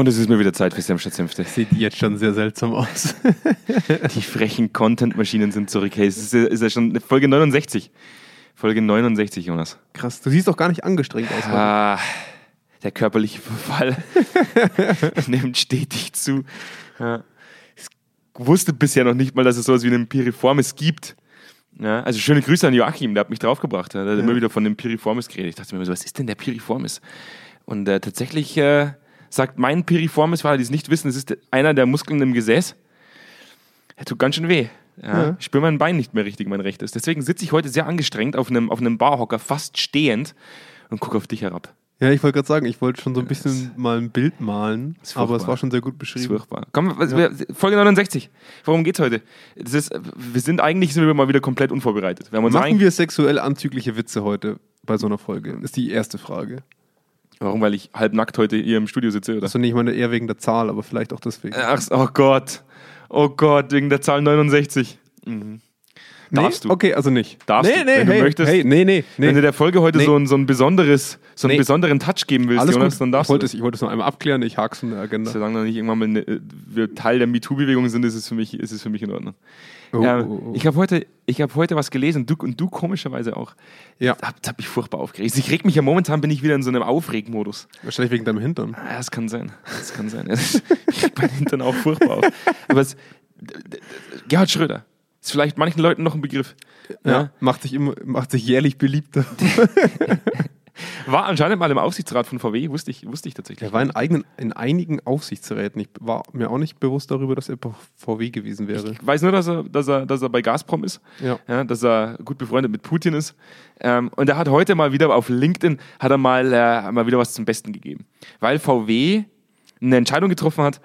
Und es ist mir wieder Zeit für Senf Senfte. Sieht jetzt schon sehr seltsam aus. Die frechen Content-Maschinen sind zurück. Hey, es ist, ja- ist ja schon Folge 69. Folge 69, Jonas. Krass, du siehst doch gar nicht angestrengt aus. Ah, der körperliche Verfall nimmt stetig zu. Ja. Ich wusste bisher noch nicht mal, dass es sowas wie einen Piriformis gibt. Ja, also schöne Grüße an Joachim, der hat mich draufgebracht. Der hat immer wieder von dem Piriformis geredet. Ich dachte mir immer so, was ist denn der Piriformis? Und äh, tatsächlich äh, sagt mein Piriformis, weil die es nicht wissen, es ist einer der Muskeln im Gesäß. Er tut ganz schön weh. Ja, Ja. Ich spüre mein Bein nicht mehr richtig, mein rechtes. Deswegen sitze ich heute sehr angestrengt auf einem, auf einem Barhocker, fast stehend und gucke auf dich herab. Ja, ich wollte gerade sagen, ich wollte schon so ein bisschen mal ein Bild malen, aber es war schon sehr gut Das ist beschrieben. furchtbar. Komm, wir- Folge 69. Worum geht's heute? Das ist, wir sind eigentlich sind wir mal wieder komplett unvorbereitet. Wir Machen wir sexuell anzügliche Witze heute bei so einer Folge? Ist die erste Frage. Warum? Weil ich halbnackt heute hier im Studio sitze, oder? Also nicht meine eher wegen der Zahl, aber vielleicht auch deswegen. Ach, oh Gott. Oh Gott, wegen der Zahl 69. Mhm. Darfst nee? du. Okay, also nicht. Darfst nee, du, nee, wenn du hey, möchtest. Hey, nee, nee, nee. Wenn du der Folge heute so, ein, so ein besonderes, so einen besonderen Touch geben willst, Alles Jonas, gut. dann Ich darfst wollte, du. es, ich wollte es noch einmal abklären, ich hak's in der Agenda. Solange noch nicht irgendwann mal äh, wir Teil der MeToo-Bewegung sind, ist es für mich, ist es für mich in Ordnung. Oh, Ja, oh, oh. Ich habe heute, ich hab heute was gelesen, du, und du komischerweise auch. Ja. Das hat mich furchtbar aufgeregt. Ich reg mich ja momentan, bin ich wieder in so einem Aufregmodus. Wahrscheinlich wegen deinem Hintern. Ja, das kann sein. Das kann sein. Ich reg meinen Hintern auch furchtbar auf. Aber es, Gerhard Schröder ist vielleicht manchen Leuten noch ein Begriff. Ja. Macht, sich immer, macht sich jährlich beliebter. War anscheinend mal im Aufsichtsrat von VW, wusste ich, wusste ich tatsächlich. Er war in, eigenen, in einigen Aufsichtsräten. Ich war mir auch nicht bewusst darüber, dass er bei VW gewesen wäre. Ich weiß nur, dass er, dass er, dass er bei Gazprom ist. Ja. ja, dass er gut befreundet mit Putin ist. Ähm, und er hat heute mal wieder auf LinkedIn hat er mal, äh, mal wieder was zum Besten gegeben. Weil VW eine Entscheidung getroffen hat,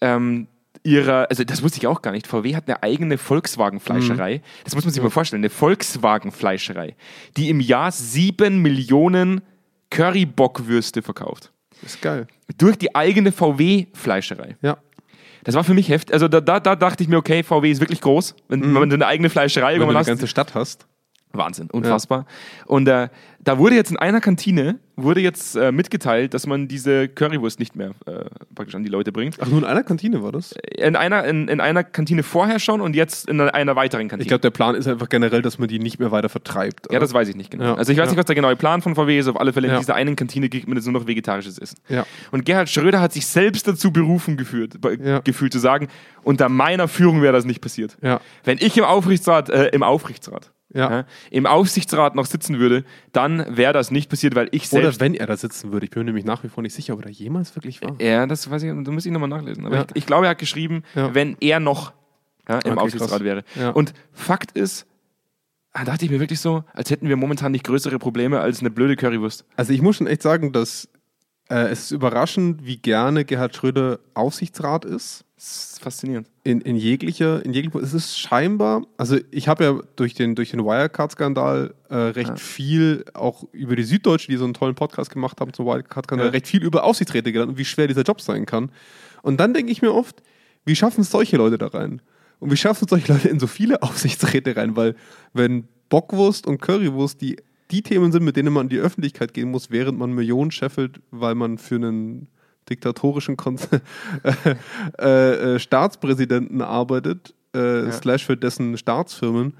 ähm, ihrer, also das wusste ich auch gar nicht, VW hat eine eigene Volkswagen-Fleischerei. Das muss man sich mal vorstellen, eine Volkswagen-Fleischerei, die im Jahr sieben Millionen Currybockwürste verkauft. Ist geil. Durch die eigene VW-Fleischerei. Ja. Das war für mich heftig. Also da, da, da dachte ich mir, okay, VW ist wirklich groß. Wenn, wenn man eine eigene Fleischerei Wenn du eine hast. ganze Stadt hast. Wahnsinn, unfassbar. Und äh, da wurde jetzt in einer Kantine wurde jetzt äh, mitgeteilt, dass man diese Currywurst nicht mehr äh, praktisch an die Leute bringt. Ach, nur in einer Kantine war das? In einer, in, in einer Kantine vorher schon und jetzt in einer, weiteren Kantine. Ich glaube, der Plan ist einfach generell, dass man die nicht mehr weiter vertreibt. ja, das weiß ich nicht genau. Ja, Also ich weiß ja. nicht, was der genaue Plan von VW ist. Auf alle Fälle in Ja. dieser einen Kantine kriegt man jetzt nur noch vegetarisches Essen. Ja. Und Gerhard Schröder hat sich selbst dazu berufen geführt, gefühlt zu sagen, unter meiner Führung wäre das nicht passiert. Ja. Wenn ich im Aufsichtsrat, äh, im Aufsichtsrat, Ja. ja, im Aufsichtsrat noch sitzen würde, dann wäre das nicht passiert, weil ich Oder selbst. wenn er da sitzen würde. Ich bin mir nämlich nach wie vor nicht sicher, ob er da jemals wirklich war. ja, das weiß ich, da muss ich nochmal nachlesen. Aber Ja. ich, ich glaube, er hat geschrieben, wenn er noch im Okay, Aufsichtsrat krass. wäre. Und Fakt ist, da dachte ich mir wirklich so, als hätten wir momentan nicht größere Probleme als eine blöde Currywurst. Also ich muss schon echt sagen, dass äh, es ist überraschend, wie gerne Gerhard Schröder Aufsichtsrat ist. Das ist faszinierend. In, in jeglicher, in jeglicher, es ist scheinbar, also ich habe ja durch den, durch den Wirecard-Skandal äh, recht Ja. viel, auch über die Süddeutsche, die so einen tollen Podcast gemacht haben zum Wirecard-Skandal, Ja. recht viel über Aufsichtsräte gelernt und wie schwer dieser Job sein kann. Und dann denke ich mir oft, wie schaffen es solche Leute da rein? Und wie schaffen es solche Leute in so viele Aufsichtsräte rein? Weil wenn Bockwurst und Currywurst die, die Themen sind, mit denen man in die Öffentlichkeit gehen muss, während man Millionen scheffelt, weil man für einen diktatorischen Kon äh, äh, Staatspräsidenten arbeitet, äh, slash für dessen Staatsfirmen,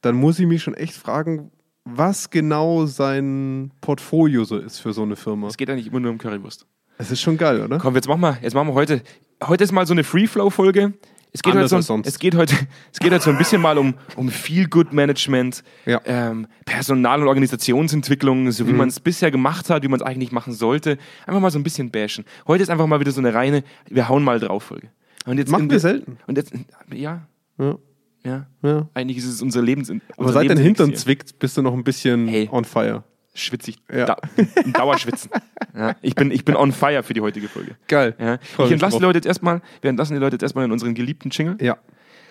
dann muss ich mich schon echt fragen, was genau sein Portfolio so ist für so eine Firma. Es geht ja nicht immer nur um Currywurst. Es ist schon geil, oder? Komm, jetzt machen wir, jetzt machen wir heute. Heute ist mal so eine Free-Flow-Folge. Es geht, heute so, es, geht heute, es geht heute so ein bisschen mal um, um Feel-Good-Management, Ja. ähm, Personal- und Organisationsentwicklung, so wie Mhm. man es bisher gemacht hat, wie man es eigentlich machen sollte. Einfach mal so ein bisschen bashen. Heute ist einfach mal wieder so eine reine, wir hauen mal drauf Folge. Und jetzt Machen wir selten. Und jetzt, ja, Ja, ja. ja. Eigentlich ist es unser Lebens. Aber unser seit dein. Hintern zwickt, bist du noch ein bisschen Hey. on fire. Schwitze ich Ja. da, Dauerschwitzen. ja, ich, bin, ich bin on fire für die heutige Folge. Geil. Ja. Ich entlasse die Leute jetzt erstmal, wir entlassen die Leute jetzt erstmal in unseren geliebten Jingle, Ja.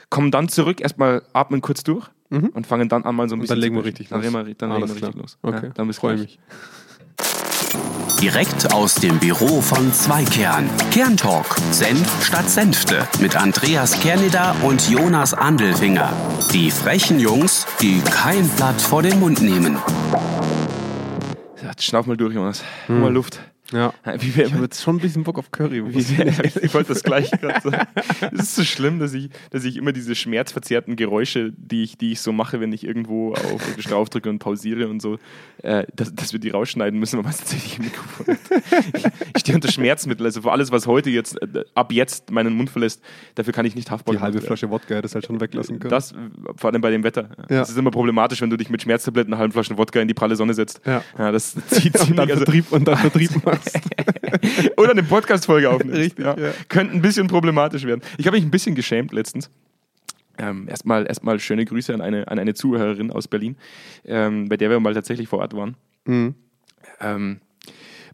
kommen dann zurück, erstmal atmen kurz durch und fangen dann an mal so ein Mhm. Und bisschen dann legen zu wir richtig dann los. Reden wir, dann legen wir richtig klar. los. Okay, Ja, dann bis freue gleich. mich. Direkt aus dem Büro von Zweikern. Kerntalk. Senf statt Senfte. Mit Andreas Kerneder und Jonas Andelfinger. Die frechen Jungs, die kein Blatt vor den Mund nehmen. Schnauf mal durch, Jonas. Hm. Mal Luft. Ja. Wie wir Ich habe jetzt schon ein bisschen Bock auf Curry. Wie wir, ich wollte das gleich gerade sagen. Es ist so schlimm, dass ich, dass ich immer diese schmerzverzerrten Geräusche, die ich, die ich so mache, wenn ich irgendwo auf drauf drücke und pausiere und so, äh, dass, dass wir die rausschneiden müssen, weil man es tatsächlich im Mikrofon hat. Ich, ich stehe unter Schmerzmittel, also für alles, was heute jetzt, äh, ab jetzt meinen Mund verlässt, dafür kann ich nicht haftbar Die halbe. Flasche Wodka hättest du halt schon weglassen können. Das, vor allem bei dem Wetter. Ja. Das ist immer problematisch, wenn du dich mit Schmerztabletten eine halbe Flasche Wodka in die pralle Sonne setzt. Ja. das zieht und ziemlich. dann Also, Vertrieb, und dann Vertrieb machst. oder eine Podcast-Folge aufnimmst. Richtig, ja. Könnte ein bisschen problematisch werden. Ich habe mich ein bisschen geschämt letztens. Ähm, erstmal, erstmal schöne Grüße an eine, an eine Zuhörerin aus Berlin, ähm, bei der wir mal tatsächlich vor Ort waren. Mhm. Ähm,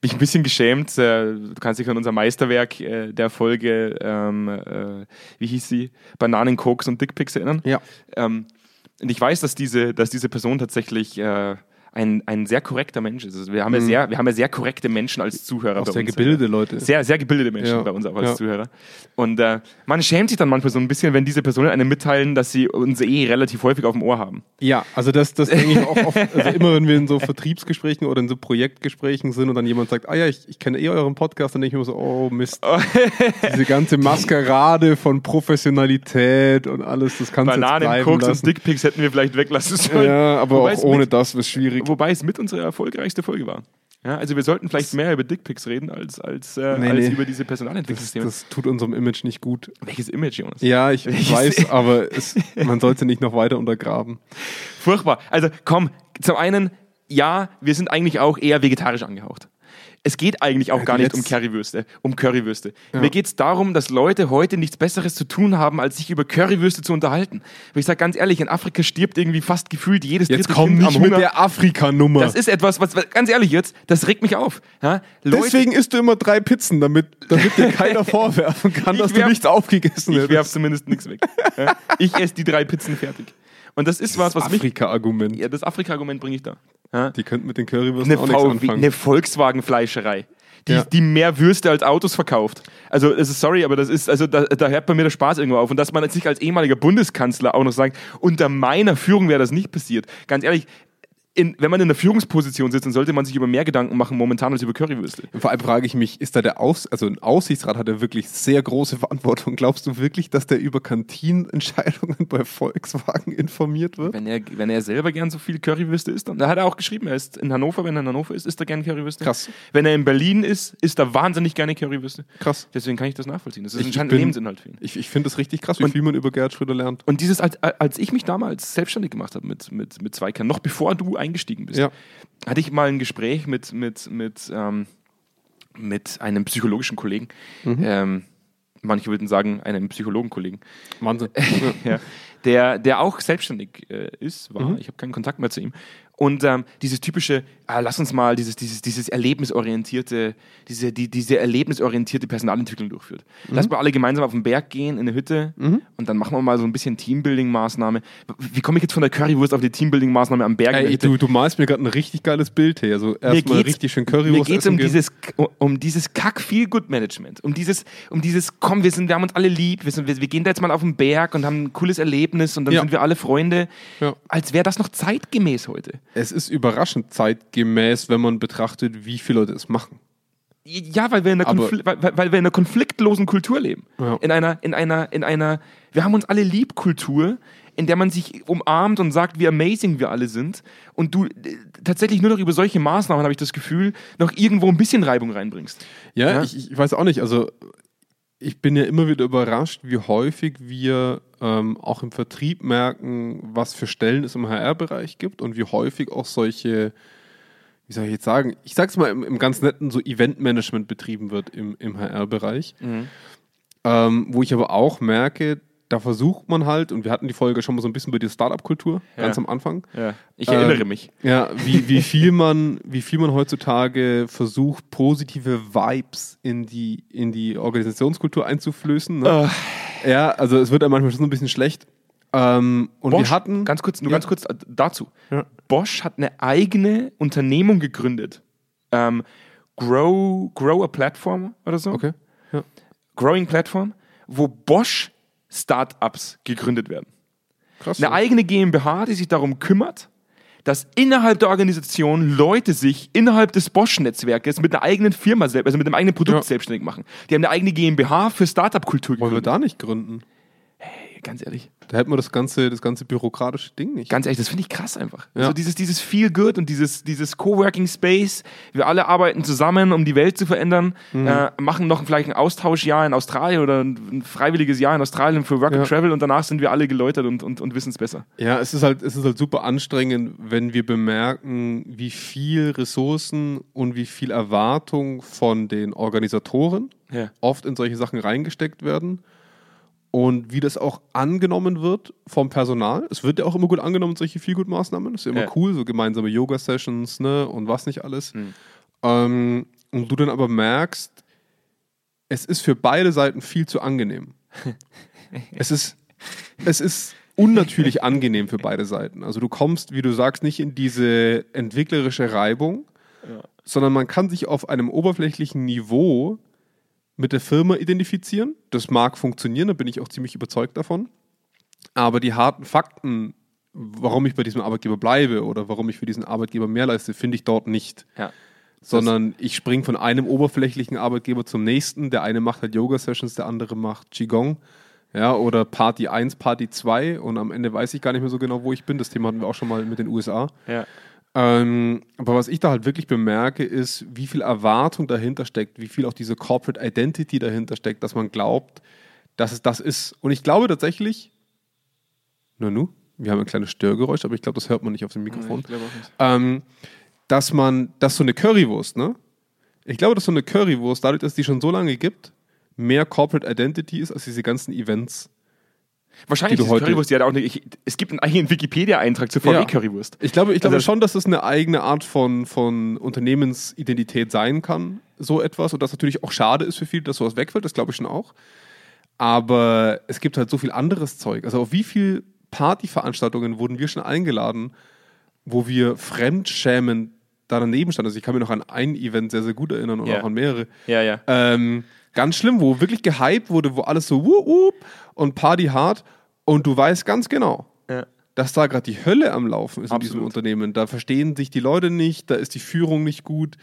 bin ich ein bisschen geschämt. Äh, du kannst dich an unser Meisterwerk äh, der Folge, ähm, äh, wie hieß sie? Bananen, Koks und Dickpics erinnern. Ja. Ähm, und ich weiß, dass diese, dass diese Person tatsächlich äh, ein, ein sehr korrekter Mensch ist. Also wir, haben ja sehr, wir haben ja sehr korrekte Menschen als Zuhörer Auch bei sehr uns. gebildete Leute. Sehr, sehr gebildete Menschen Ja. bei uns auch als Ja. Zuhörer. Und äh, man schämt sich dann manchmal so ein bisschen, wenn diese Personen einem mitteilen, dass sie uns eh relativ häufig auf dem Ohr haben. Ja, also das, das denke ich auch oft, also immer wenn wir in so Vertriebsgesprächen oder in so Projektgesprächen sind und dann jemand sagt, ah ja, ich, ich kenne eh euren Podcast, dann denke ich mir so, oh Mist, diese ganze Maskerade von Professionalität und alles, das kannst du jetzt Bananen, bleiben Koks und lassen. Dickpics hätten wir vielleicht weglassen sollen. Ja, aber Wobei auch ohne das wird schwierig. Wobei es mit unserer erfolgreichste Folge war. Ja, also wir sollten vielleicht mehr über Dickpics reden, als, als, äh, Nee, als nee. über diese Das, Personalentwicklungsthemen. das tut unserem Image nicht gut. Welches Image, Jonas? Ja, ich Welches- weiß, aber es, man sollte nicht noch weiter untergraben. Furchtbar. Also komm, zum einen, ja, wir sind eigentlich auch eher vegetarisch angehaucht. Es geht eigentlich auch Ja, gar nicht um Currywürste. Um Currywürste. Ja. Mir geht es darum, dass Leute heute nichts Besseres zu tun haben, als sich über Currywürste zu unterhalten. Aber ich sage ganz ehrlich, in Afrika stirbt irgendwie fast gefühlt jedes Jetzt dritte komm Kind nicht am mit der Afrika-Nummer. Das ist etwas, was, ganz ehrlich jetzt, das regt mich auf. Ja? Leute, Deswegen isst du immer drei Pizzen, damit, damit dir keiner vorwerfen kann, Ich dass werf- du nichts aufgegessen ich hättest. werf zumindest nichts weg. Ich esse die drei Pizzen fertig. Und das ist was, was mich. Afrika-Argument. Ja, das Afrika-Argument bringe ich da. Ja? Die könnten mit den Currywürsten eine, auch nichts anfangen. eine Volkswagen-Fleischerei, die, Ja. die mehr Würste als Autos verkauft. Also, es ist sorry, aber das ist, also da, da hört bei mir der Spaß irgendwo auf. Und dass man jetzt nicht als ehemaliger Bundeskanzler auch noch sagt, unter meiner Führung wäre das nicht passiert. Ganz ehrlich, in, wenn man in der Führungsposition sitzt, dann sollte man sich über mehr Gedanken machen momentan als über Currywürste. Vor allem frage ich mich, ist da der Aus, also ein Aussichtsrat hat er wirklich sehr große Verantwortung. Glaubst du wirklich, dass der über Kantinenentscheidungen bei Volkswagen informiert wird? Wenn er, wenn er selber gern so viel Currywürste isst, dann da hat er auch geschrieben, er ist in Hannover, wenn er in Hannover ist, isst er gerne Currywürste. Krass. Wenn er in Berlin ist, isst er wahnsinnig gerne Currywürste. Krass. Deswegen kann ich das nachvollziehen. Das ist Ich- ich anscheinend bin- Lebensinhalt für ihn. Ich, ich finde es richtig krass, wie Und- viel man über Gerhard Schröder lernt. Und dieses, als, als ich mich damals selbstständig gemacht habe mit, mit, mit Zweikern, noch bevor du eingestiegen bist, Ja. hatte ich mal ein Gespräch mit, mit, mit, ähm, mit einem psychologischen Kollegen. Ähm, manche würden sagen, einem Psychologenkollegen. Wahnsinn. ja, der, der auch selbstständig äh, ist, war. Ich habe keinen Kontakt mehr zu ihm. Und ähm, dieses typische, ah, lass uns mal dieses, dieses, dieses erlebnisorientierte, diese, die, diese erlebnisorientierte Personalentwicklung durchführt. Lass mal alle gemeinsam auf den Berg gehen, in eine Hütte und dann machen wir mal so ein bisschen Teambuilding-Maßnahme. Wie komme ich jetzt von der Currywurst auf die Teambuilding-Maßnahme am Berg? Ey, du, du malst mir gerade ein richtig geiles Bild her. Also erstmal richtig schön Currywurst Mir geht es um gehen. dieses, um dieses Kack-Feel-Good-Management. Um dieses, um dieses, komm, wir, sind, wir haben uns alle lieb, wir, sind, wir, wir gehen da jetzt mal auf den Berg und haben ein cooles Erlebnis und dann Ja. sind wir alle Freunde. Ja. Als wäre das noch zeitgemäß heute. Es ist überraschend zeitgemäß, wenn man betrachtet, wie viele Leute es machen. Ja, weil wir in einer, weil, weil- wir in einer konfliktlosen Kultur leben. Ja. In einer, in einer, in einer, wir haben uns alle lieb Kultur, in der man sich umarmt und sagt, wie amazing wir alle sind. Und du tatsächlich nur noch über solche Maßnahmen, habe ich das Gefühl, noch irgendwo ein bisschen Reibung reinbringst. Ja, Ja. Ich, ich weiß auch nicht. Also ich bin ja immer wieder überrascht, wie häufig wir ähm, auch im Vertrieb merken, was für Stellen es im HR-Bereich gibt und wie häufig auch solche, wie soll ich jetzt sagen, ich sag's mal im, im ganz netten, so Eventmanagement betrieben wird im, im HR-Bereich. Ähm, wo ich aber auch merke, da versucht man halt, und wir hatten die Folge schon mal so ein bisschen über die Startup-Kultur, Ja. ganz am Anfang. Ja. Ich erinnere Ähm, mich. Ja, wie, wie, viel man, wie viel man heutzutage versucht, positive Vibes in die, in die Organisationskultur einzuflößen. Ne? Ja, also es wird einem manchmal schon ein bisschen schlecht. Ähm, und Bosch, wir hatten. ganz kurz, nur Ja. ganz kurz äh, dazu. Bosch hat eine eigene Unternehmung gegründet. Ähm, Grow, Grow a Platform oder so. Okay. Growing Platform, wo Bosch Startups gegründet werden. Krass. Eine eigene GmbH, die sich darum kümmert, dass innerhalb der Organisation Leute sich innerhalb des Bosch-Netzwerkes mit einer eigenen Firma, also mit einem eigenen Produkt Ja. selbstständig machen. Die haben eine eigene GmbH für Startup-Kultur Wollen wir gegründet. da nicht gründen? Ganz ehrlich. Da hätten wir das ganze, das ganze bürokratische Ding nicht. Ganz ehrlich, das finde ich krass einfach. Ja. Also dieses, dieses Feel Good und dieses, dieses Coworking Space. Wir alle arbeiten zusammen, um die Welt zu verändern, Mhm. äh, machen noch vielleicht ein Austauschjahr in Australien oder ein, freiwilliges Jahr in Australien für Work Ja. and Travel und danach sind wir alle geläutert und, und, und wissen es besser. Ja, es ist halt, es ist halt super anstrengend, wenn wir bemerken, wie viel Ressourcen und wie viel Erwartung von den Organisatoren Ja. oft in solche Sachen reingesteckt werden und wie das auch angenommen wird vom Personal. Es wird ja auch immer gut angenommen, solche Feelgood-Maßnahmen. Das ist ja immer Ja. cool, so gemeinsame Yoga-Sessions ne, und was nicht alles. Mhm. Ähm, und du dann aber merkst, es ist für beide Seiten viel zu angenehm. es ist, es ist unnatürlich angenehm für beide Seiten. Also du kommst, wie du sagst, nicht in diese entwicklerische Reibung, sondern man kann sich auf einem oberflächlichen Niveau mit der Firma identifizieren. Das mag funktionieren, da bin ich auch ziemlich überzeugt davon. Aber die harten Fakten, warum ich bei diesem Arbeitgeber bleibe oder warum ich für diesen Arbeitgeber mehr leiste, finde ich dort nicht. Ja. Sondern ich springe von einem oberflächlichen Arbeitgeber zum nächsten. Der eine macht halt Yoga-Sessions, der andere macht Qigong. Ja, oder Party 1, Party 2 und am Ende weiß ich gar nicht mehr so genau, wo ich bin. Das Thema hatten wir auch schon mal mit den USA. Ja. Ähm, aber was ich da halt wirklich bemerke, ist, wie viel Erwartung dahinter steckt, wie viel auch diese Corporate Identity dahinter steckt, dass man glaubt, dass es das ist. Und ich glaube tatsächlich, Nanu, wir haben ein kleines Störgeräusch, aber ich glaube, das hört man nicht auf dem Mikrofon, nicht. ähm, dass man, dass so eine Currywurst, ne? Ich glaube, dass so eine Currywurst, dadurch, dass die schon so lange gibt, mehr Corporate Identity ist als diese ganzen Events. Wahrscheinlich Die Currywurst ja auch nicht. Ich, es gibt einen eigenen Wikipedia-Eintrag zur Ja. VW-Currywurst. Ich glaube, ich glaube Also- schon, dass es eine eigene Art von, von Unternehmensidentität sein kann, so etwas. Und das natürlich auch schade ist für viele, dass sowas wegfällt, das glaube ich schon auch. Aber es gibt halt so viel anderes Zeug. Also auf wie viel Partyveranstaltungen wurden wir schon eingeladen, wo wir fremdschämend da daneben standen. Also ich kann mir noch an ein Event sehr, sehr gut erinnern und Ja. auch an mehrere. Ja, ja. Ähm, ganz schlimm, wo wirklich gehypt wurde, wo alles so wup, wup und Party hart und du weißt ganz genau, ja. dass da gerade die Hölle am Laufen ist in diesem Absolut. Unternehmen. Da verstehen sich die Leute nicht, da ist die Führung nicht gut.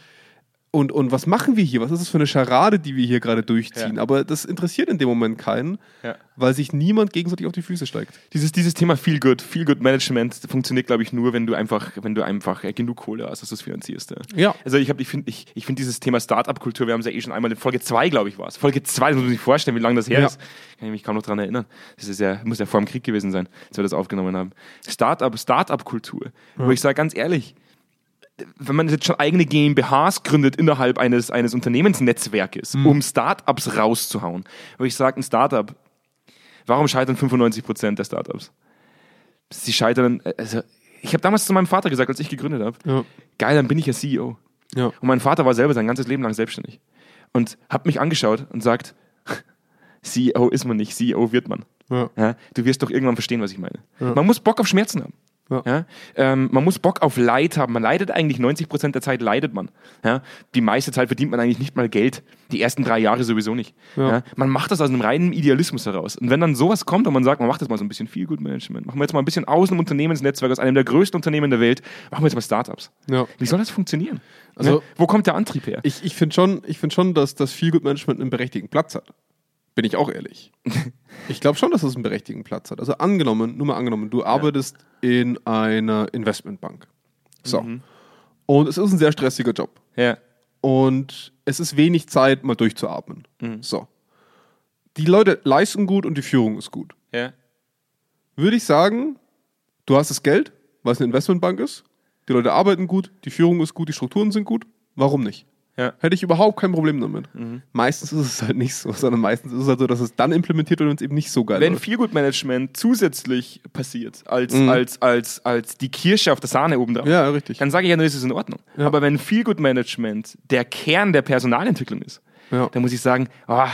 Und, und was machen wir hier? Was ist das für eine Scharade, die wir hier gerade durchziehen? Ja. Aber das interessiert in dem Moment keinen, Ja. weil sich niemand gegenseitig auf die Füße steigt. Dieses, dieses Thema Feel Good, Feel Good Management funktioniert, glaube ich, nur, wenn du einfach, wenn du einfach äh, genug Kohle hast, dass du es finanzierst. Ja. Ja. Also ich, hab- ich finde ich, ich find dieses Thema Startup-Kultur, wir haben es ja eh schon einmal in Folge 2, glaube ich, war es. Folge 2, das muss man sich vorstellen, wie lange das her Ja. ist. Kann ich mich kaum noch daran erinnern. Das ist ja, muss ja vor dem Krieg gewesen sein, als wir das aufgenommen haben. Startup, Startup-Kultur. Wo ich sage, ganz ehrlich, wenn man jetzt schon eigene GmbHs gründet innerhalb eines, eines Unternehmensnetzwerkes, um Startups rauszuhauen. Wo ich sage, ein Startup, warum scheitern 95% der Startups? Sie scheitern, also ich habe damals zu meinem Vater gesagt, als ich gegründet habe, Ja. geil, dann bin ich ja CEO. Ja. Und mein Vater war selber sein ganzes Leben lang selbstständig. Und hat mich angeschaut und sagt, CEO ist man nicht, CEO wird man. Ja, du wirst doch irgendwann verstehen, was ich meine. Man muss Bock auf Schmerzen haben. Ja. Ja. ähm, man muss Bock auf Leid haben. Man leidet eigentlich 90% der Zeit leidet man. Ja. Die meiste Zeit verdient man eigentlich nicht mal Geld. Die ersten drei Jahre sowieso nicht. Ja. Ja. Man macht das aus einem reinen Idealismus heraus. Und wenn dann sowas kommt und man sagt, man macht jetzt mal so ein bisschen viel Good Management, machen wir jetzt mal ein bisschen aus einem Unternehmensnetzwerk, aus einem der größten Unternehmen der Welt, machen wir jetzt mal Startups. Ja. Wie soll das funktionieren? Also- ne? Wo kommt der Antrieb her? Ich, ich finde schon, ich find schon, dass das Feel Good Management einen berechtigten Platz hat. Bin ich auch ehrlich. ich glaube schon, dass es einen berechtigten Platz hat. Also angenommen, nur mal angenommen, du arbeitest in einer Investmentbank. So. Und es ist ein sehr stressiger Job. ja. Und es ist wenig Zeit, mal durchzuatmen. So. Die Leute leisten gut und die Führung ist gut. Ja. Würde ich sagen, du hast das Geld, weil es eine Investmentbank ist, die Leute arbeiten gut, die Führung ist gut, die Strukturen sind gut. Warum nicht? Ja. Hätte ich überhaupt kein Problem damit. Mhm. Meistens ist es halt nicht so, sondern meistens ist es halt so, dass es dann implementiert wird, wenn es eben nicht so geil Wenn. Feelgood Management zusätzlich passiert, als, Mhm. als, als, als die Kirsche auf der Sahne oben drauf, Ja, richtig. dann sage ich ja, dann ist es in Ordnung. Ja. Aber wenn Feelgood Management der Kern der Personalentwicklung ist, Ja. dann muss ich sagen, ah,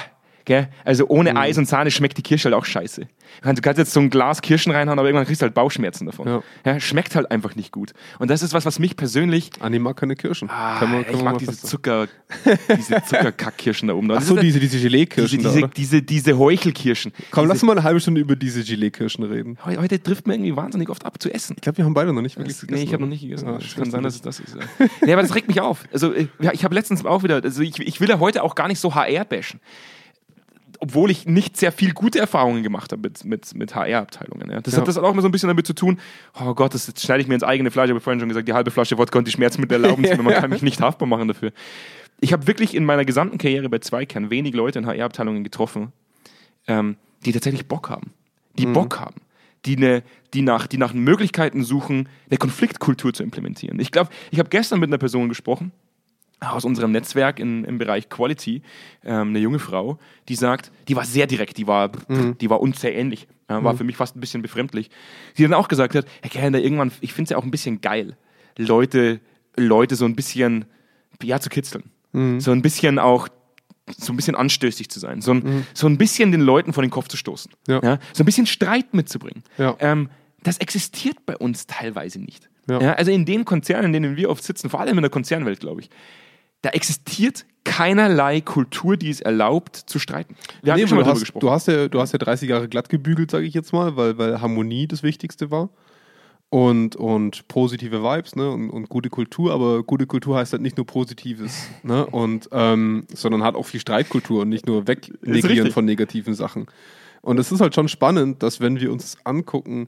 Gell? Also ohne Eis und Sahne schmeckt die Kirsche halt auch scheiße. Du kannst, jetzt so ein Glas Kirschen reinhauen, aber irgendwann kriegst du halt Bauchschmerzen davon. Ja. Ja. schmeckt halt einfach nicht gut. Und das ist was, was mich persönlich. Anni mag keine Kirschen. Ah, Kann man- kann ich mag diese. Zucker, diese Zuckerkackkirschen da oben. Ach so, diese, diese diese, Gelee-Kirschen da, diese, oder? diese, diese Heuchelkirschen. Komm, diese, lass mal eine halbe Stunde über diese Gelee-Kirschen reden. Heu- Heute trifft man irgendwie wahnsinnig oft ab zu essen. Ich glaube, wir haben beide noch nicht wirklich Das, nee, ich habe noch nicht gegessen. Ah, kann sein, dass es das ist. Ja. nee, aber das regt mich auf. Also, äh, ich habe letztens auch wieder, also ich, ich will ja heute auch gar nicht so HR bashen. Obwohl ich nicht sehr viel gute Erfahrungen gemacht habe mit, mit, mit HR-Abteilungen. Ja. Das, Ja. hat, das auch immer so ein bisschen damit zu tun, oh Gott, das, das schneide ich mir ins eigene Fleisch. Ich habe vorhin schon gesagt, die halbe Flasche Wodka und die Schmerzmittel erlauben es mir. Man kann mich nicht haftbar machen dafür. Ich habe wirklich in meiner gesamten Karriere bei Zweikern wenig Leute in HR-Abteilungen getroffen, ähm, die tatsächlich Bock haben. Die Bock haben. Die, ne, die, nach, die nach Möglichkeiten suchen, eine Konfliktkultur zu implementieren. Ich glaube, ich habe gestern mit einer Person gesprochen, aus unserem Netzwerk in, im Bereich Quality, ähm, eine junge Frau, die sagt, die war sehr direkt, die war, die war uns sehr ähnlich, äh, war für mich fast ein bisschen befremdlich. Die dann auch gesagt hat, Herr Kellner, irgendwann, ich finde es ja auch ein bisschen geil, Leute, Leute so ein bisschen, ja, zu kitzeln. So ein bisschen auch so ein bisschen anstößig zu sein, so ein, so ein bisschen den Leuten vor den Kopf zu stoßen, Ja. so ein bisschen Streit mitzubringen. Ja. Ähm, das existiert bei uns teilweise nicht. Ja. Ja, also in den Konzernen, in denen wir oft sitzen, vor allem in der Konzernwelt, glaube ich, da existiert keinerlei Kultur, die es erlaubt, zu streiten. Wir haben Nee, ja schon mal du, hast, gesprochen. du, hast ja, du hast ja 30 Jahre glatt gebügelt, sage ich jetzt mal, weil, weil Harmonie das Wichtigste war. Und, und positive Vibes ne? und, und gute Kultur, aber gute Kultur heißt halt nicht nur Positives, ne? und, ähm, sondern hat auch viel Streitkultur und nicht nur Wegnegieren von negativen Sachen. Und es ist halt schon spannend, dass wenn wir uns das angucken,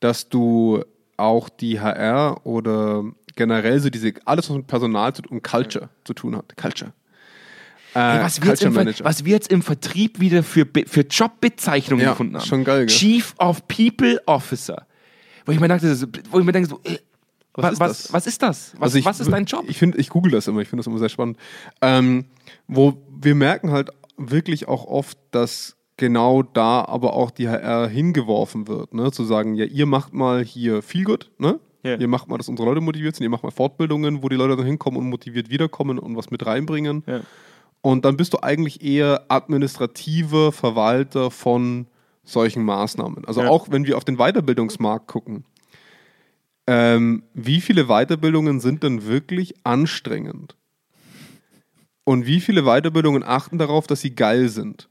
dass du auch die HR oder generell so diese, alles was mit Personal zu- und Culture zu tun hat. Culture. Äh, Hey, was, wir jetzt im, Ver- was wir jetzt im Vertrieb wieder für, für Jobbezeichnungen Ja, gefunden haben. schon geil, gell? Chief of People Officer. Wo ich mir dachte, wo ich mir denke, so, äh, was, ist was, das? was ist das? Was, Also ich, was ist dein Job? Ich, find, ich google das immer, ich finde das immer sehr spannend. Ähm, wo wir merken halt wirklich auch oft, dass genau da aber auch die HR hingeworfen wird, ne? zu sagen, ja, ihr macht mal hier viel gut, ne? Ja. Ihr macht mal, dass unsere Leute motiviert sind, ihr macht mal Fortbildungen, wo die Leute dann hinkommen und motiviert wiederkommen und was mit reinbringen. Ja. Und dann bist du eigentlich eher administrativer Verwalter von solchen Maßnahmen. Also Ja. auch wenn wir auf den Weiterbildungsmarkt gucken, ähm, wie viele Weiterbildungen sind denn wirklich anstrengend? Und wie viele Weiterbildungen achten darauf, dass sie geil sind?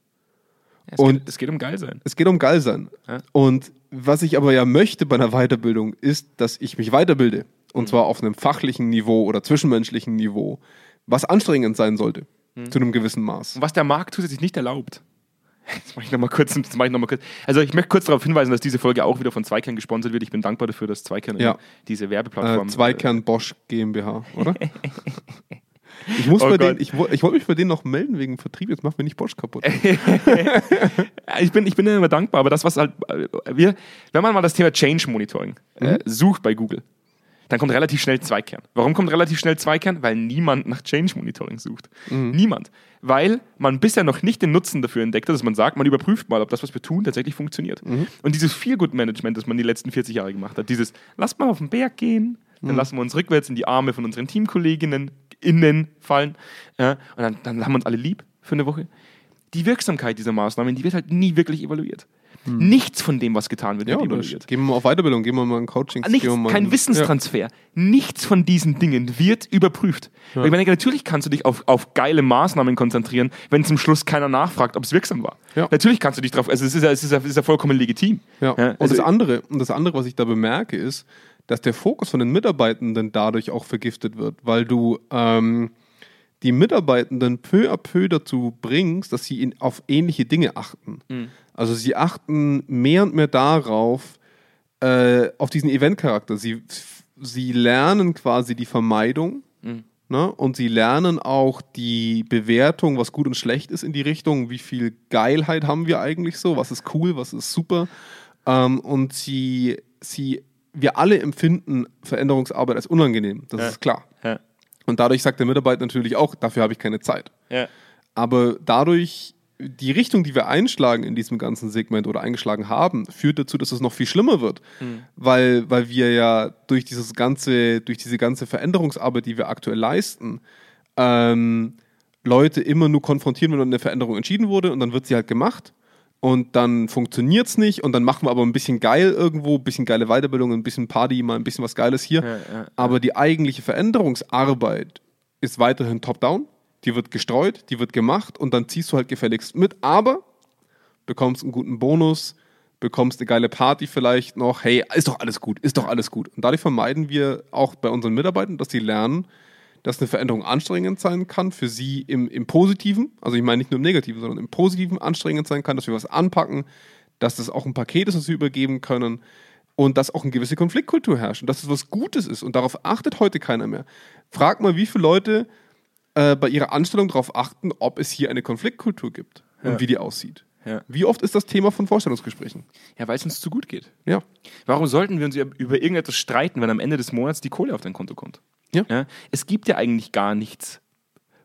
Es, und- geht, es geht um geil sein. Es geht um geil sein. Ja. Und was ich aber ja möchte bei einer Weiterbildung, ist, dass ich mich weiterbilde. Und Mhm. zwar auf einem fachlichen Niveau oder zwischenmenschlichen Niveau, was anstrengend sein sollte. Mhm. Zu einem gewissen Maß. Und was der Markt zusätzlich nicht erlaubt. Jetzt mache ich nochmal kurz, ich noch mal kurz. Also ich möchte kurz darauf hinweisen, dass diese Folge auch wieder von Zweikern gesponsert wird. Ich bin dankbar dafür, dass Zweikern Ja. diese Werbeplattform. Äh, Zweikern Bosch GmbH, oder? Ich, muss Oh bei Gott. denen, ich, ich wollte mich bei denen noch melden wegen Vertrieb, jetzt macht mir nicht Bosch kaputt. Ich bin, ich bin immer dankbar, aber das, was halt, äh, wir, wenn man mal das Thema Change Monitoring Mhm. äh, sucht bei Google, dann kommt relativ schnell Zweikern. Warum kommt relativ schnell Zweikern? Weil niemand nach Change Monitoring sucht. Mhm. Niemand. Weil man bisher noch nicht den Nutzen dafür entdeckt hat, dass man sagt, man überprüft mal, ob das, was wir tun, tatsächlich funktioniert. Mhm. Und dieses Feel-Good-Management, das man die letzten 40 Jahre gemacht hat, dieses, lasst mal auf den Berg gehen, dann Mhm. lassen wir uns rückwärts in die Arme von unseren Teamkolleginnen innen fallen ja, und dann, dann haben wir uns alle lieb für eine Woche. Die Wirksamkeit dieser Maßnahmen, die wird halt nie wirklich evaluiert. Nichts von dem, was getan wird, Hm. Ja, wird evaluiert. gehen wir mal auf Weiterbildung, gehen wir mal in Coaching. Nichts, kein Wissenstransfer. Nichts von diesen Dingen wird überprüft. Weil Ich meine, natürlich kannst du dich auf, auf geile Maßnahmen konzentrieren, wenn zum Schluss keiner nachfragt, ob es wirksam war. Ja. Natürlich kannst du dich drauf, also es ist ja, es ist ja, es ist ja vollkommen legitim. Ja. und, also, das andere, und das andere, was ich da bemerke, ist, dass der Fokus von den Mitarbeitenden dadurch auch vergiftet wird, weil du ähm, die Mitarbeitenden peu à peu dazu bringst, dass sie in, auf ähnliche Dinge achten. Mhm. Also sie achten mehr und mehr darauf, äh, auf diesen Eventcharakter. Sie, sie lernen quasi die Vermeidung Mhm. ne? und sie lernen auch die Bewertung, was gut und schlecht ist in die Richtung, wie viel Geilheit haben wir eigentlich so, was ist cool, was ist super. Ähm, und sie, sie, wir alle empfinden Veränderungsarbeit als unangenehm, das Ja. ist klar. ja, Und dadurch sagt der Mitarbeiter natürlich auch, dafür habe ich keine Zeit. ja. Aber dadurch, die Richtung, die wir einschlagen in diesem ganzen Segment oder eingeschlagen haben, führt dazu, dass es noch viel schlimmer wird. Weil, weil wir ja durch dieses ganze, durch diese ganze Veränderungsarbeit, die wir aktuell leisten, ähm, Leute immer nur konfrontieren, wenn eine Veränderung entschieden wurde und dann wird sie halt gemacht und dann funktioniert es nicht und dann machen wir aber ein bisschen geil irgendwo, ein bisschen geile Weiterbildung, ein bisschen Party, mal ein bisschen was Geiles hier. Ja, ja, ja. Aber die eigentliche Veränderungsarbeit ist weiterhin top-down. Die wird gestreut, die wird gemacht und dann ziehst du halt gefälligst mit. Aber bekommst einen guten Bonus, bekommst eine geile Party vielleicht noch. Hey, ist doch alles gut, ist doch alles gut. Und dadurch vermeiden wir auch bei unseren Mitarbeitern, dass sie lernen, dass eine Veränderung anstrengend sein kann für sie im, im Positiven. Also ich meine nicht nur im Negativen, sondern im Positiven anstrengend sein kann, dass wir was anpacken, dass das auch ein Paket ist, das wir übergeben können und dass auch eine gewisse Konfliktkultur herrscht und dass es was Gutes ist. Und darauf achtet heute keiner mehr. Frag mal, wie viele Leute äh, bei ihrer Anstellung darauf achten, ob es hier eine Konfliktkultur gibt und Ja. wie die aussieht. Ja. Wie oft ist das Thema von Vorstellungsgesprächen? Ja, weil es uns zu gut geht. Ja. Warum sollten wir uns über irgendetwas streiten, wenn am Ende des Monats die Kohle auf dein Konto kommt? Ja. Es gibt ja eigentlich gar nichts,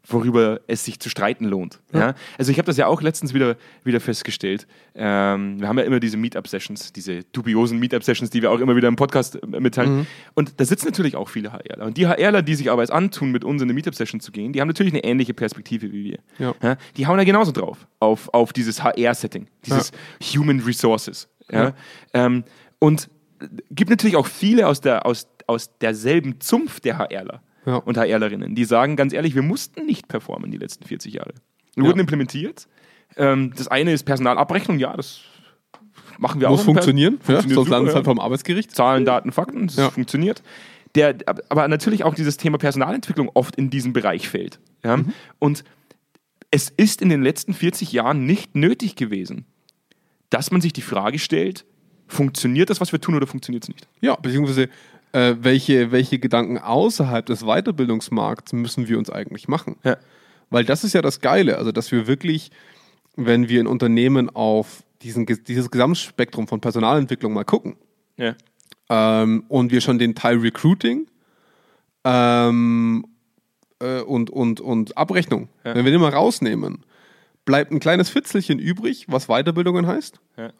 worüber es sich zu streiten lohnt. Ja. Also ich habe das ja auch letztens wieder, wieder festgestellt. Ähm, wir haben ja immer diese Meetup-Sessions, diese dubiosen Meetup-Sessions, die wir auch immer wieder im Podcast äh, mitteilen. Und da sitzen natürlich auch viele HRler. Und die HRler, die sich aber jetzt antun, mit uns in eine Meetup-Session zu gehen, die haben natürlich eine ähnliche Perspektive wie wir. Ja. Die hauen da genauso drauf, auf, auf dieses HR-Setting, dieses Human Resources. Ja. Ja. Ähm, und gibt natürlich auch viele aus, der, aus, aus derselben Zunft der HRler Ja. und HRlerinnen, die sagen ganz ehrlich, wir mussten nicht performen die letzten 40 Jahre. Wir Ja. wurden implementiert. Ähm, das eine ist Personalabrechnung, ja, das machen wir Muss auch. funktionieren, ja, Funktioniert sonst super, landet es ja. halt vom Arbeitsgericht. Zahlen, Daten, Fakten, das Ja. funktioniert. Der, aber natürlich auch dieses Thema Personalentwicklung oft in diesem Bereich fällt. Ja? Mhm. Und es ist in den letzten 40 Jahren nicht nötig gewesen, dass man sich die Frage stellt, funktioniert das, was wir tun, oder funktioniert es nicht? Ja, beziehungsweise äh, welche, welche Gedanken außerhalb des Weiterbildungsmarkts müssen wir uns eigentlich machen? Ja. Weil das ist ja das Geile, also dass wir wirklich, wenn wir in Unternehmen auf diesen, dieses Gesamtspektrum von Personalentwicklung mal gucken Ja. ähm, und wir schon den Teil Recruiting ähm, äh, und, und, und Abrechnung, Ja. wenn wir den mal rausnehmen, bleibt ein kleines Fitzelchen übrig, was Weiterbildungen heißt. Ja.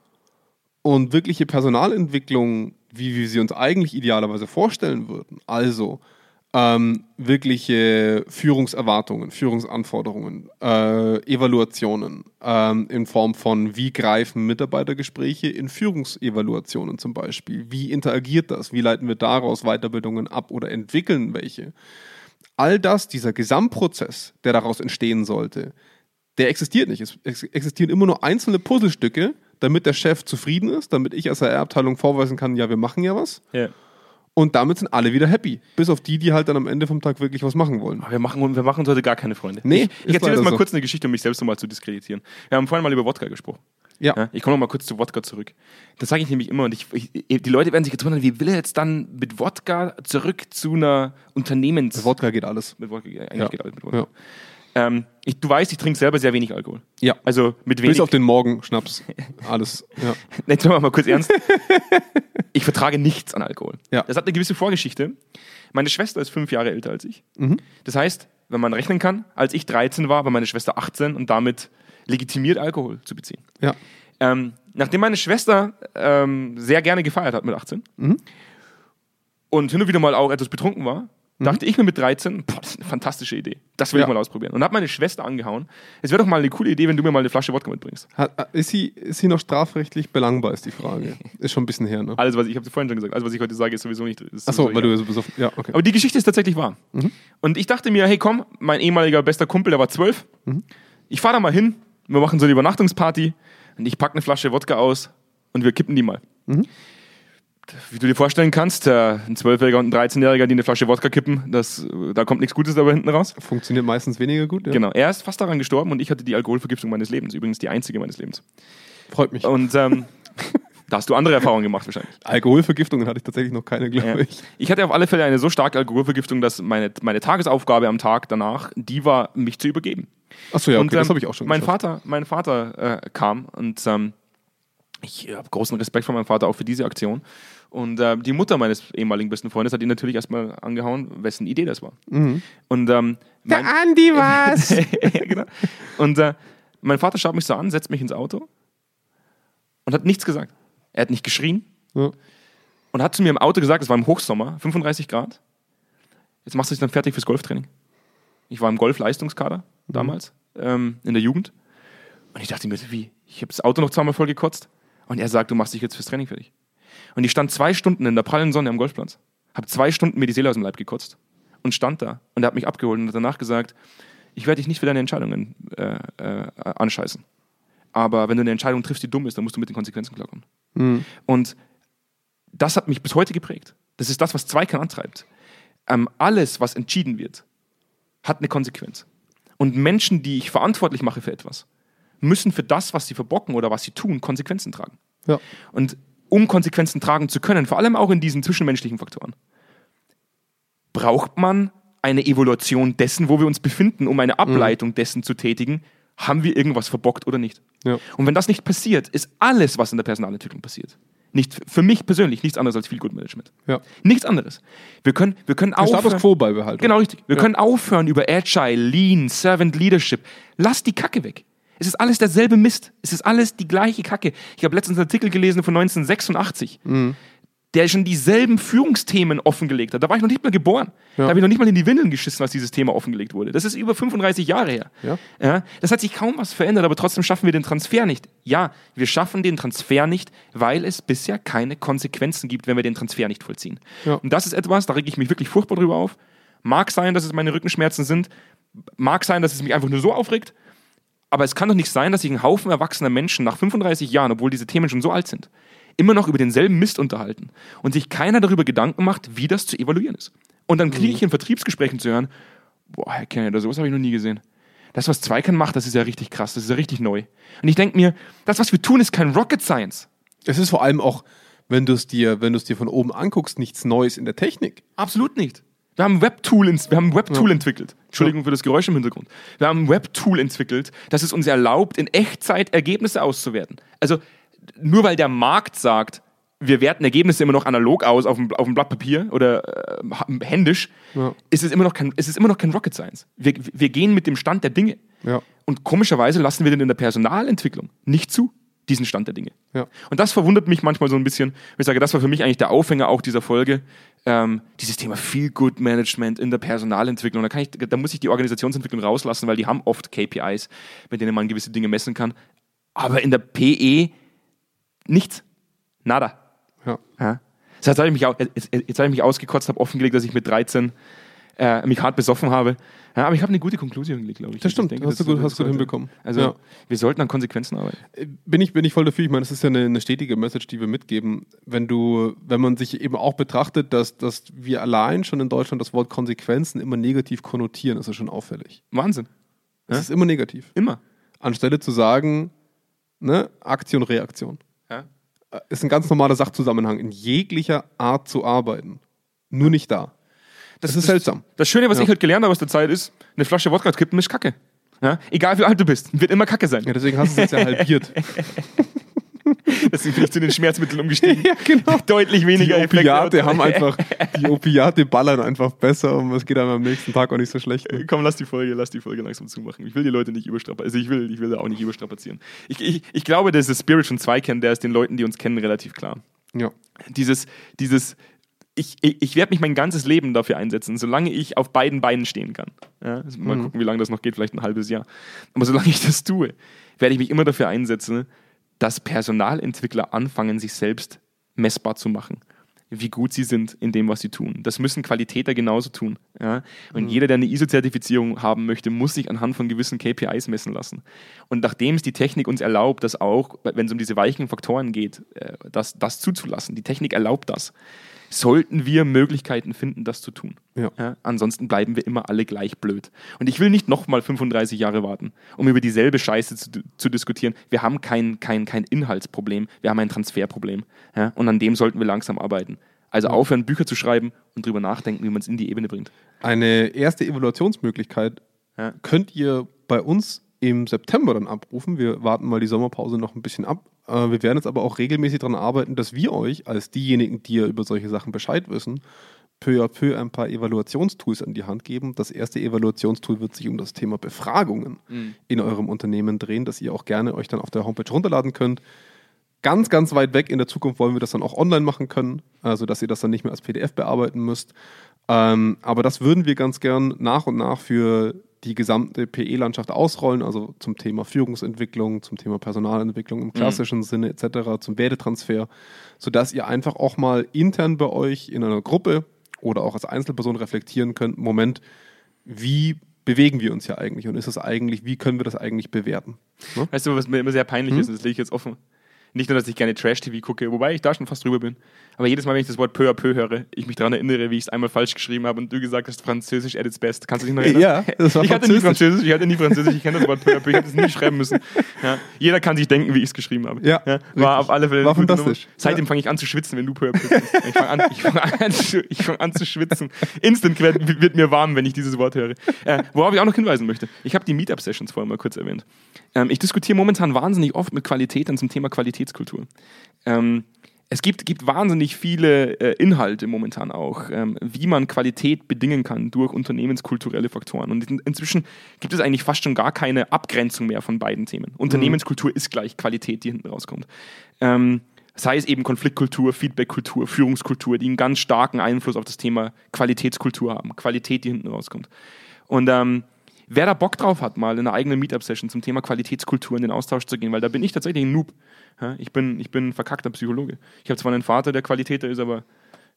Und wirkliche Personalentwicklung, wie wir sie uns eigentlich idealerweise vorstellen würden, also ähm, wirkliche Führungserwartungen, Führungsanforderungen, äh, Evaluationen ähm, in Form von, wie greifen Mitarbeitergespräche in Führungsevaluationen zum Beispiel, wie interagiert das, wie leiten wir daraus Weiterbildungen ab oder entwickeln welche. All das, dieser Gesamtprozess, der daraus entstehen sollte, der existiert nicht. Es ex- existieren immer nur einzelne Puzzlestücke, damit der Chef zufrieden ist, damit ich als HR-Abteilung vorweisen kann, ja, wir machen ja was. Ja. Und damit sind alle wieder happy. Bis auf die, die halt dann am Ende vom Tag wirklich was machen wollen. Aber wir machen, wir machen heute gar keine Freunde. Nee, ich, ich erzähle jetzt mal so. kurz eine Geschichte, um mich selbst nochmal zu diskreditieren. Wir haben vorhin mal über Wodka gesprochen. Ja. Ja, ich komme noch mal kurz zu Wodka zurück. Das sage ich nämlich immer und ich, ich, die Leute werden sich jetzt wundern, wie will er jetzt dann mit Wodka zurück zu einer Unternehmens... Mit Wodka geht alles. Mit Wodka, eigentlich Ja. geht alles mit Wodka. Ja. Ähm, ich, du weißt, ich trinke selber sehr wenig Alkohol. Ja. Also mit wenig... Bis auf den Morgen Schnaps. Alles. Ja. Jetzt machen wir mal kurz ernst. ich vertrage nichts an Alkohol. Ja. Das hat eine gewisse Vorgeschichte. Meine Schwester ist fünf Jahre älter als ich. Mhm. Das heißt, wenn man rechnen kann, als ich 13 war, war meine Schwester 18 und damit legitimiert, Alkohol zu beziehen. ja. Ähm, nachdem meine Schwester ähm, sehr gerne gefeiert hat mit 18 Mhm. und hin und wieder mal auch etwas betrunken war, dachte ich mir mit 13, boah, das ist eine fantastische Idee. Das will Ja. ich mal ausprobieren. Und habe meine Schwester angehauen. Es wäre doch mal eine coole Idee, wenn du mir mal eine Flasche Wodka mitbringst. Hat, ist, sie, ist sie noch strafrechtlich belangbar, ist die Frage. Ist schon ein bisschen her, ne? Alles, was ich, ich habe vorhin schon gesagt, alles, was ich heute sage, ist sowieso nicht. Achso, weil egal. du so besoffen. Ja, okay. Aber die Geschichte ist tatsächlich wahr. Und ich dachte mir, hey komm, mein ehemaliger bester Kumpel, der war zwölf. Ich fahre da mal hin, wir machen so eine Übernachtungsparty und ich packe eine Flasche Wodka aus und wir kippen die mal. Wie du dir vorstellen kannst, ein Zwölfjähriger und ein 13-Jähriger, die eine Flasche Wodka kippen, das, da kommt nichts Gutes dabei hinten raus. Funktioniert meistens weniger gut. Ja. Genau, er ist fast daran gestorben und ich hatte die Alkoholvergiftung meines Lebens. Übrigens die einzige meines Lebens. Freut mich. Und ähm, da hast du andere Erfahrungen gemacht wahrscheinlich. Alkoholvergiftungen hatte ich tatsächlich noch keine, glaube Ja. ich. Ich hatte auf alle Fälle eine so starke Alkoholvergiftung, dass meine, meine Tagesaufgabe am Tag danach, die war, mich zu übergeben. Achso, ja, okay, und, ähm, das habe ich auch schon Mein geschafft. Vater, mein Vater äh, kam und ähm, ich habe großen Respekt vor meinem Vater auch für diese Aktion. Und äh, die Mutter meines ehemaligen besten Freundes hat ihn natürlich erstmal angehauen, wessen Idee das war. Mhm. Und ähm, mein, Andi was? ja, genau. Und äh, mein Vater schaut mich so an, setzt mich ins Auto und hat nichts gesagt. Er hat nicht geschrien ja. und hat zu mir im Auto gesagt, es war im Hochsommer, 35 Grad. Jetzt machst du dich dann fertig fürs Golftraining. Ich war im Golfleistungskader damals, ähm, in der Jugend. Und ich dachte mir, wie? Ich habe das Auto noch zweimal voll gekotzt. Und er sagt, du machst dich jetzt fürs Training fertig. Und ich stand zwei Stunden in der prallen Sonne am Golfplatz, habe zwei Stunden mir die Seele aus dem Leib gekotzt und stand da. Und er hat mich abgeholt und hat danach gesagt, ich werde dich nicht für deine Entscheidungen äh, äh, anscheißen. Aber wenn du eine Entscheidung triffst, die dumm ist, dann musst du mit den Konsequenzen klarkommen. Und das hat mich bis heute geprägt. Das ist das, was Zweikern antreibt. Ähm, alles, was entschieden wird, hat eine Konsequenz. Und Menschen, die ich verantwortlich mache für etwas, müssen für das, was sie verbocken oder was sie tun, Konsequenzen tragen. Ja. Und um Konsequenzen tragen zu können, vor allem auch in diesen zwischenmenschlichen Faktoren, braucht man eine Evaluation dessen, wo wir uns befinden, um eine Ableitung dessen zu tätigen, haben wir irgendwas verbockt oder nicht. Ja. Und wenn das nicht passiert, ist alles, was in der Personalentwicklung passiert, nicht für mich persönlich nichts anderes als Feel Good Management. Ja. Nichts anderes. Wir können, wir können Status aufhören, quo beibehalten. Genau richtig. Wir Ja. können aufhören über Agile, Lean, Servant Leadership. Lass die Kacke weg. Es ist alles derselbe Mist. Es ist alles die gleiche Kacke. Ich habe letztens einen Artikel gelesen von 1986, Mhm. der schon dieselben Führungsthemen offengelegt hat. Da war ich noch nicht mal geboren. Da habe ich noch nicht mal in die Windeln geschissen, als dieses Thema offengelegt wurde. Das ist über 35 Jahre her. Ja. Ja, das hat sich kaum was verändert, aber trotzdem schaffen wir den Transfer nicht. Ja, wir schaffen den Transfer nicht, weil es bisher keine Konsequenzen gibt, wenn wir den Transfer nicht vollziehen. Ja. Und das ist etwas, da rege ich mich wirklich furchtbar drüber auf. Mag sein, dass es meine Rückenschmerzen sind. Mag sein, dass es mich einfach nur so aufregt. Aber es kann doch nicht sein, dass sich ein Haufen erwachsener Menschen nach 35 Jahren, obwohl diese Themen schon so alt sind, immer noch über denselben Mist unterhalten und sich keiner darüber Gedanken macht, wie das zu evaluieren ist. Und dann kriege ich in Vertriebsgesprächen zu hören, boah, Herr Kenner, sowas habe ich noch nie gesehen. Das, was Zweikern macht, das ist ja richtig krass, das ist ja richtig neu. Und ich denke mir, das, was wir tun, ist kein Rocket Science. Es ist vor allem auch, wenn du es dir, wenn du es dir von oben anguckst, nichts Neues in der Technik. Absolut nicht. Wir haben ein Webtool, wir haben ein Webtool entwickelt. Entschuldigung für das Geräusch im Hintergrund. Wir haben ein Webtool entwickelt, das es uns erlaubt, in Echtzeit Ergebnisse auszuwerten. Also nur weil der Markt sagt, wir werten Ergebnisse immer noch analog aus auf dem, auf dem Blatt Papier oder äh, händisch, Ja. ist, es immer noch kein, ist es immer noch kein Rocket Science. Wir, wir gehen mit dem Stand der Dinge. Ja. Und komischerweise lassen wir den in der Personalentwicklung nicht zu, diesen Stand der Dinge. Ja. Und das verwundert mich manchmal so ein bisschen. Ich sage, das war für mich eigentlich der Aufhänger auch dieser Folge. Ähm, dieses Thema Feel Good Management in der Personalentwicklung. Da, ich, da muss ich die Organisationsentwicklung rauslassen, weil die haben oft KPIs, mit denen man gewisse Dinge messen kann. Aber in der PE nichts. Nada. Ja. Ja. Das heißt, jetzt habe ich mich ausgekotzt, habe offengelegt, dass ich mit 13 äh, mich hart besoffen habe. Ja, aber ich habe eine gute Konklusion gelegt, glaube ich. Das Ich stimmt, denke, hast du gut- hast gut hinbekommen. Also, Ja. wir sollten an Konsequenzen arbeiten. Bin ich, bin ich voll dafür. Ich meine, das ist ja eine, eine stetige Message, die wir mitgeben. Wenn du, wenn man sich eben auch betrachtet, dass, dass wir allein schon in Deutschland das Wort Konsequenzen immer negativ konnotieren, ist das schon auffällig. Wahnsinn. Es Ja. ist immer negativ. Immer. Anstelle zu sagen, ne, Aktion, Reaktion. Ja. Äh, Ist ein ganz normaler Sachzusammenhang, in jeglicher Art zu arbeiten. Nur nicht da. Das, ist seltsam. Das Schöne, was Ja. ich halt gelernt habe aus der Zeit, ist, eine Flasche Wodka kippen ist Kacke. Ja? Egal wie alt du bist, wird immer Kacke sein. Ja, deswegen hast du es jetzt ja halbiert. Deswegen bin ich zu den Schmerzmitteln umgestiegen. ja, genau. Deutlich Die weniger Opiate haben einfach, die Opiate ballern einfach besser und es geht einem am nächsten Tag auch nicht so schlecht. Komm, lass die Folge, lass die Folge langsam zumachen. Ich will die Leute nicht überstrapazieren. Also ich will, ich will da auch nicht überstrapazieren. Ich, ich, ich glaube, dass das Spirit von Zweikern, der ist den Leuten, die uns kennen, relativ klar. Ja. Dieses, dieses, ich, ich, ich werde mich mein ganzes Leben dafür einsetzen, solange ich auf beiden Beinen stehen kann. Ja, also mal gucken, wie lange das noch geht, vielleicht ein halbes Jahr. Aber solange ich das tue, werde ich mich immer dafür einsetzen, dass Personalentwickler anfangen, sich selbst messbar zu machen. Wie gut sie sind in dem, was sie tun. Das müssen Qualitäter genauso tun. Ja? Und jeder, der eine ISO-Zertifizierung haben möchte, muss sich anhand von gewissen KPIs messen lassen. Und nachdem es die Technik uns erlaubt, das auch, wenn es um diese weichen Faktoren geht, äh, das, das zuzulassen, die Technik erlaubt das, sollten wir Möglichkeiten finden, das zu tun. Ja. ansonsten bleiben wir immer alle gleich blöd. Und ich will nicht nochmal 35 Jahre warten, um über dieselbe Scheiße zu, zu diskutieren. Wir haben kein, kein, kein Inhaltsproblem, wir haben ein Transferproblem. Ja? Und an dem sollten wir langsam arbeiten. Also aufhören, Bücher zu schreiben und drüber nachdenken, wie man es in die Ebene bringt. Eine erste Evaluationsmöglichkeit Ja. könnt ihr bei uns im September dann abrufen. Wir warten mal die Sommerpause noch ein bisschen ab. Äh, Wir werden jetzt aber auch regelmäßig daran arbeiten, dass wir euch als diejenigen, die ja über solche Sachen Bescheid wissen, peu à peu ein paar Evaluationstools an die Hand geben. Das erste Evaluationstool wird sich um das Thema Befragungen in eurem Unternehmen drehen, das ihr auch gerne euch dann auf der Homepage runterladen könnt. Ganz, ganz weit weg in der Zukunft wollen wir das dann auch online machen können, also dass ihr das dann nicht mehr als PDF bearbeiten müsst. Ähm, aber das würden wir ganz gern nach und nach für die gesamte PE-Landschaft ausrollen, also zum Thema Führungsentwicklung, zum Thema Personalentwicklung im klassischen Sinne etc., zum Wertetransfer, sodass ihr einfach auch mal intern bei euch in einer Gruppe oder auch als Einzelperson reflektieren könnt, Moment, wie bewegen wir uns ja eigentlich und ist es eigentlich, wie können wir das eigentlich bewerten? Ne? Weißt du, was mir immer sehr peinlich ist, und das lege ich jetzt offen. Nicht nur, dass ich gerne Trash-TV gucke, wobei ich da schon fast drüber bin. Aber jedes Mal, wenn ich das Wort peu à peu höre, ich mich daran erinnere, wie ich es einmal falsch geschrieben habe und du gesagt hast, Französisch at its best. Kannst du dich noch erinnern? Ja, das war ich hatte nie Französisch. Ich hatte nie Französisch, ich kenne das Wort peu à peu, ich hätte es nie schreiben müssen. Ja. Jeder kann sich denken, wie ich es geschrieben habe. Ja, war richtig. auf alle Fälle War fantastisch. Nummer. Seitdem fange ich an zu schwitzen, wenn du peu à peu sagst. Ich fange an, ich fang an, zu- ich fang an zu schwitzen. Instant wird, mir warm, wenn ich dieses Wort höre. Äh, worauf ich auch noch hinweisen möchte. Ich habe die Meetup-Sessions vorher mal kurz erwähnt. Ähm, ich diskutiere momentan wahnsinnig oft mit Qualitätern zum Thema Qualitätskultur. Ähm, es gibt, gibt wahnsinnig viele äh, Inhalte momentan auch, ähm, wie man Qualität bedingen kann durch unternehmenskulturelle Faktoren. Und in, inzwischen gibt es eigentlich fast schon gar keine Abgrenzung mehr von beiden Themen. Unternehmenskultur ist gleich Qualität, die hinten rauskommt. Ähm, sei es eben Konfliktkultur, Feedbackkultur, Führungskultur, die einen ganz starken Einfluss auf das Thema Qualitätskultur haben. Qualität, die hinten rauskommt. Und ähm, wer da Bock drauf hat, mal in einer eigenen Meetup-Session zum Thema Qualitätskultur in den Austausch zu gehen, weil da bin ich tatsächlich ein Noob. Ich, bin, ich bin ein verkackter Psychologe. Ich habe zwar einen Vater, der Qualitäter ist, aber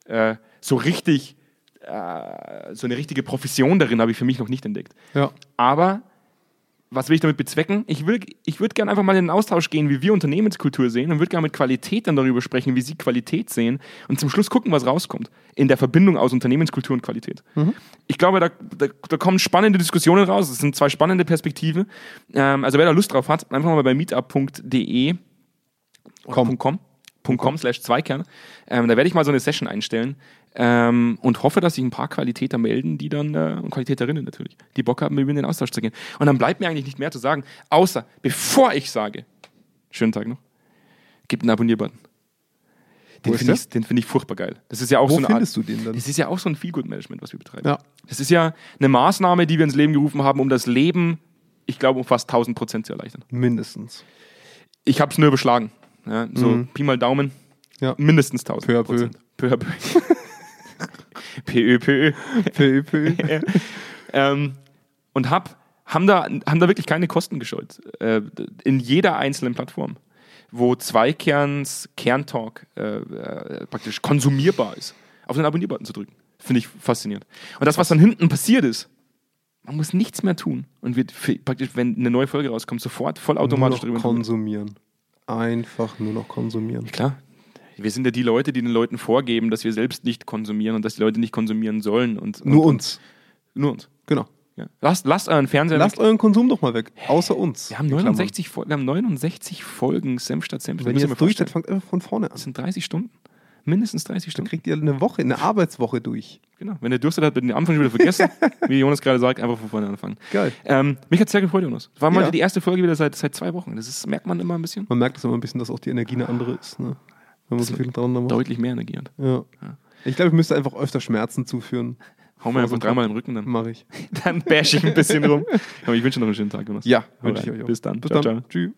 äh, so richtig, äh, so eine richtige Profession darin habe ich für mich noch nicht entdeckt. Ja. Aber was will ich damit bezwecken? Ich, will, ich würde gerne einfach mal in den Austausch gehen, wie wir Unternehmenskultur sehen und würde gerne mit Qualität dann darüber sprechen, wie sie Qualität sehen und zum Schluss gucken, was rauskommt in der Verbindung aus Unternehmenskultur und Qualität. Ich glaube, da, da, da kommen spannende Diskussionen raus. Es sind zwei spannende Perspektiven. Ähm, also wer da Lust drauf hat, einfach mal bei meetup.de. .com, .com slash Zweikern. Ähm, da werde ich mal so eine Session einstellen ähm, und hoffe, dass sich ein paar Qualitäter melden, die dann, äh, und Qualitäterinnen natürlich, die Bock haben, mit mir in den Austausch zu gehen. Und dann bleibt mir eigentlich nicht mehr zu sagen, außer, bevor ich sage, schönen Tag noch, gibt einen Abonnier-Button. Den finde ich, den finde ich furchtbar geil. Das ist ja auch Wo so eine Art, findest du den dann? das ist ja auch so ein Feelgood-Management, was wir betreiben. Ja. Das ist ja eine Maßnahme, die wir ins Leben gerufen haben, um das Leben, ich glaube, um fast 1000 Prozent zu erleichtern. Mindestens. Ich habe es nur überschlagen. Ja, so Mhm. Pi mal Daumen, Ja. mindestens 1000 Peu peu. Prozent. Peu à peu. Peu, peu. Peu, peu. ähm, und hab, haben, da, haben da wirklich keine Kosten gescheut. Äh, in jeder einzelnen Plattform, wo Zweikerns Kerntalk äh, äh, praktisch konsumierbar ist, auf den Abonnier-Button zu drücken. Finde ich faszinierend. Und das, was dann hinten passiert ist, man muss nichts mehr tun und wird für, praktisch, wenn eine neue Folge rauskommt, sofort vollautomatisch drüber. konsumieren. Einfach nur noch konsumieren. Klar. Wir sind ja die Leute, die den Leuten vorgeben, dass wir selbst nicht konsumieren und dass die Leute nicht konsumieren sollen. Und, Nur und, uns. Und, nur uns. Genau. Ja. Lasst, lasst euren Fernseher Lasst weg. euren Konsum doch mal weg. Außer uns. Wir haben, in Klammern. 69, Fol- wir haben 69 Folgen Senf statt. Das Wenn ihr ihr jetzt mir durch seid, vorstellen. fangt einfach von vorne an. Das sind 30 Stunden. Mindestens 30 Dann Stunden. kriegt ihr eine Woche, eine Arbeitswoche durch. Genau. Wenn ihr Durst habt, den Anfang schon wieder vergessen. wie Jonas gerade sagt, einfach von vorne anfangen. Geil. Ähm, mich hat sehr gefreut, Jonas. War mal Ja. die erste Folge wieder seit, seit zwei Wochen. Das ist, merkt man immer ein bisschen. Man merkt es immer ein bisschen, dass auch die Energie eine andere ist. Ne? Wenn man so viel dran macht. Deutlich mehr Energie hat. Ja. Ich glaube, ich müsste einfach öfter Schmerzen zuführen. Hau mir einfach dreimal im Rücken, dann, Mache ich. dann bash ich ein bisschen rum. Aber ich wünsche noch einen schönen Tag, Jonas. Ja, wünsche ich euch auch. Bis dann. Bis Ciao, dann. ciao. Tschüss.